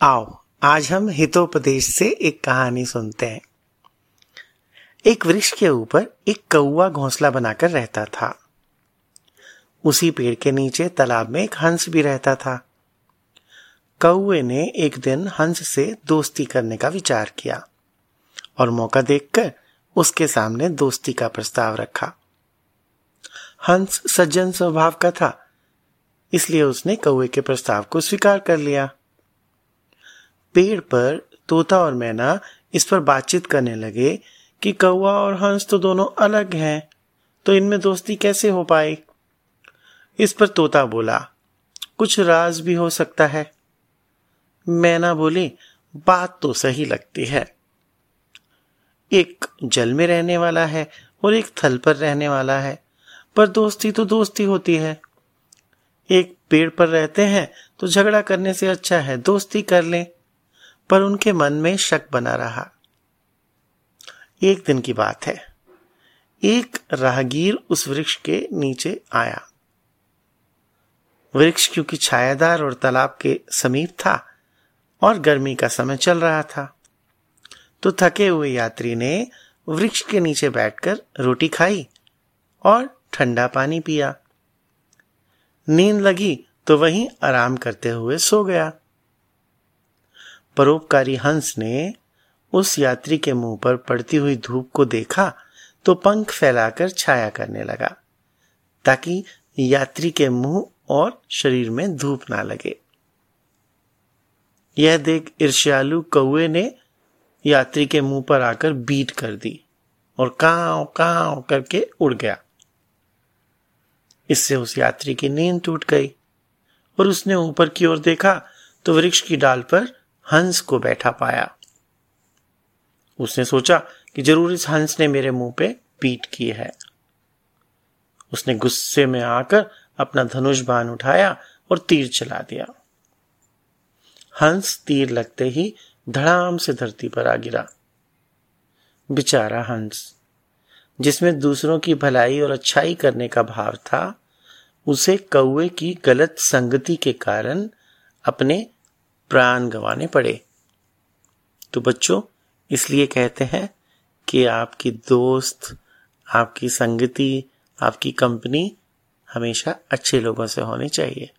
आओ, आज हम हितोपदेश से एक कहानी सुनते हैं। एक वृक्ष के ऊपर एक कौआ घोंसला बनाकर रहता था। उसी पेड़ के नीचे तालाब में एक हंस भी रहता था। कौए ने एक दिन हंस से दोस्ती करने का विचार किया और मौका देखकर उसके सामने दोस्ती का प्रस्ताव रखा। हंस सज्जन स्वभाव का था, इसलिए उसने कौए के प्रस्ताव को स्वीकार कर लिया। पेड़ पर तोता और मैना इस पर बातचीत करने लगे कि कौआ और हंस तो दोनों अलग हैं तो इनमें दोस्ती कैसे हो पाई? इस पर तोता बोला, कुछ राज भी हो सकता है। मैना बोली, बात तो सही लगती है। एक जल में रहने वाला है और एक थल पर रहने वाला है, पर दोस्ती तो दोस्ती होती है। एक पेड़ पर रहते हैं तो झगड़ा करने से अच्छा है, दोस्ती कर लें। पर उनके मन में शक बना रहा। एक दिन की बात है। एक राहगीर उस वृक्ष के नीचे आया। वृक्ष क्योंकि छायादार और तालाब के समीप था और गर्मी का समय चल रहा था तो थके हुए यात्री ने वृक्ष के नीचे बैठकर रोटी खाई और ठंडा पानी पिया। नींद लगी तो वहीं आराम करते हुए सो गया। परोपकारी हंस ने उस यात्री के मुँह पर पड़ती हुई धूप को देखा तो पंख फैलाकर छाया करने लगा, ताकि यात्री के मुँह और शरीर में धूप ना लगे। यह देख ईर्ष्यालु कौए ने यात्री के मुँह पर आकर बीट कर दी और काव काव करके उड़ गया। इससे उस यात्री की नींद टूट गई और उसने ऊपर की ओर देखा तो वृक्ष की डाल पर हंस को बैठा पाया। उसने सोचा कि ज़रूर इस हंस ने मेरे मुँह पे पीट की है। उसने गुस्से में आकर अपना धनुष बाण उठाया और तीर चला दिया। हंस तीर लगते ही धड़ाम से धरती पर आ गिरा। बेचारा हंस, जिसमें दूसरों की भलाई और अच्छाई करने का भाव था, उसे कौए की गलत संगति के कारण अपने प्राण गंवाने पड़े। तो बच्चों, इसलिए कहते हैं कि आपकी दोस्त, आपकी संगति, आपकी कंपनी हमेशा अच्छे लोगों से होनी चाहिए।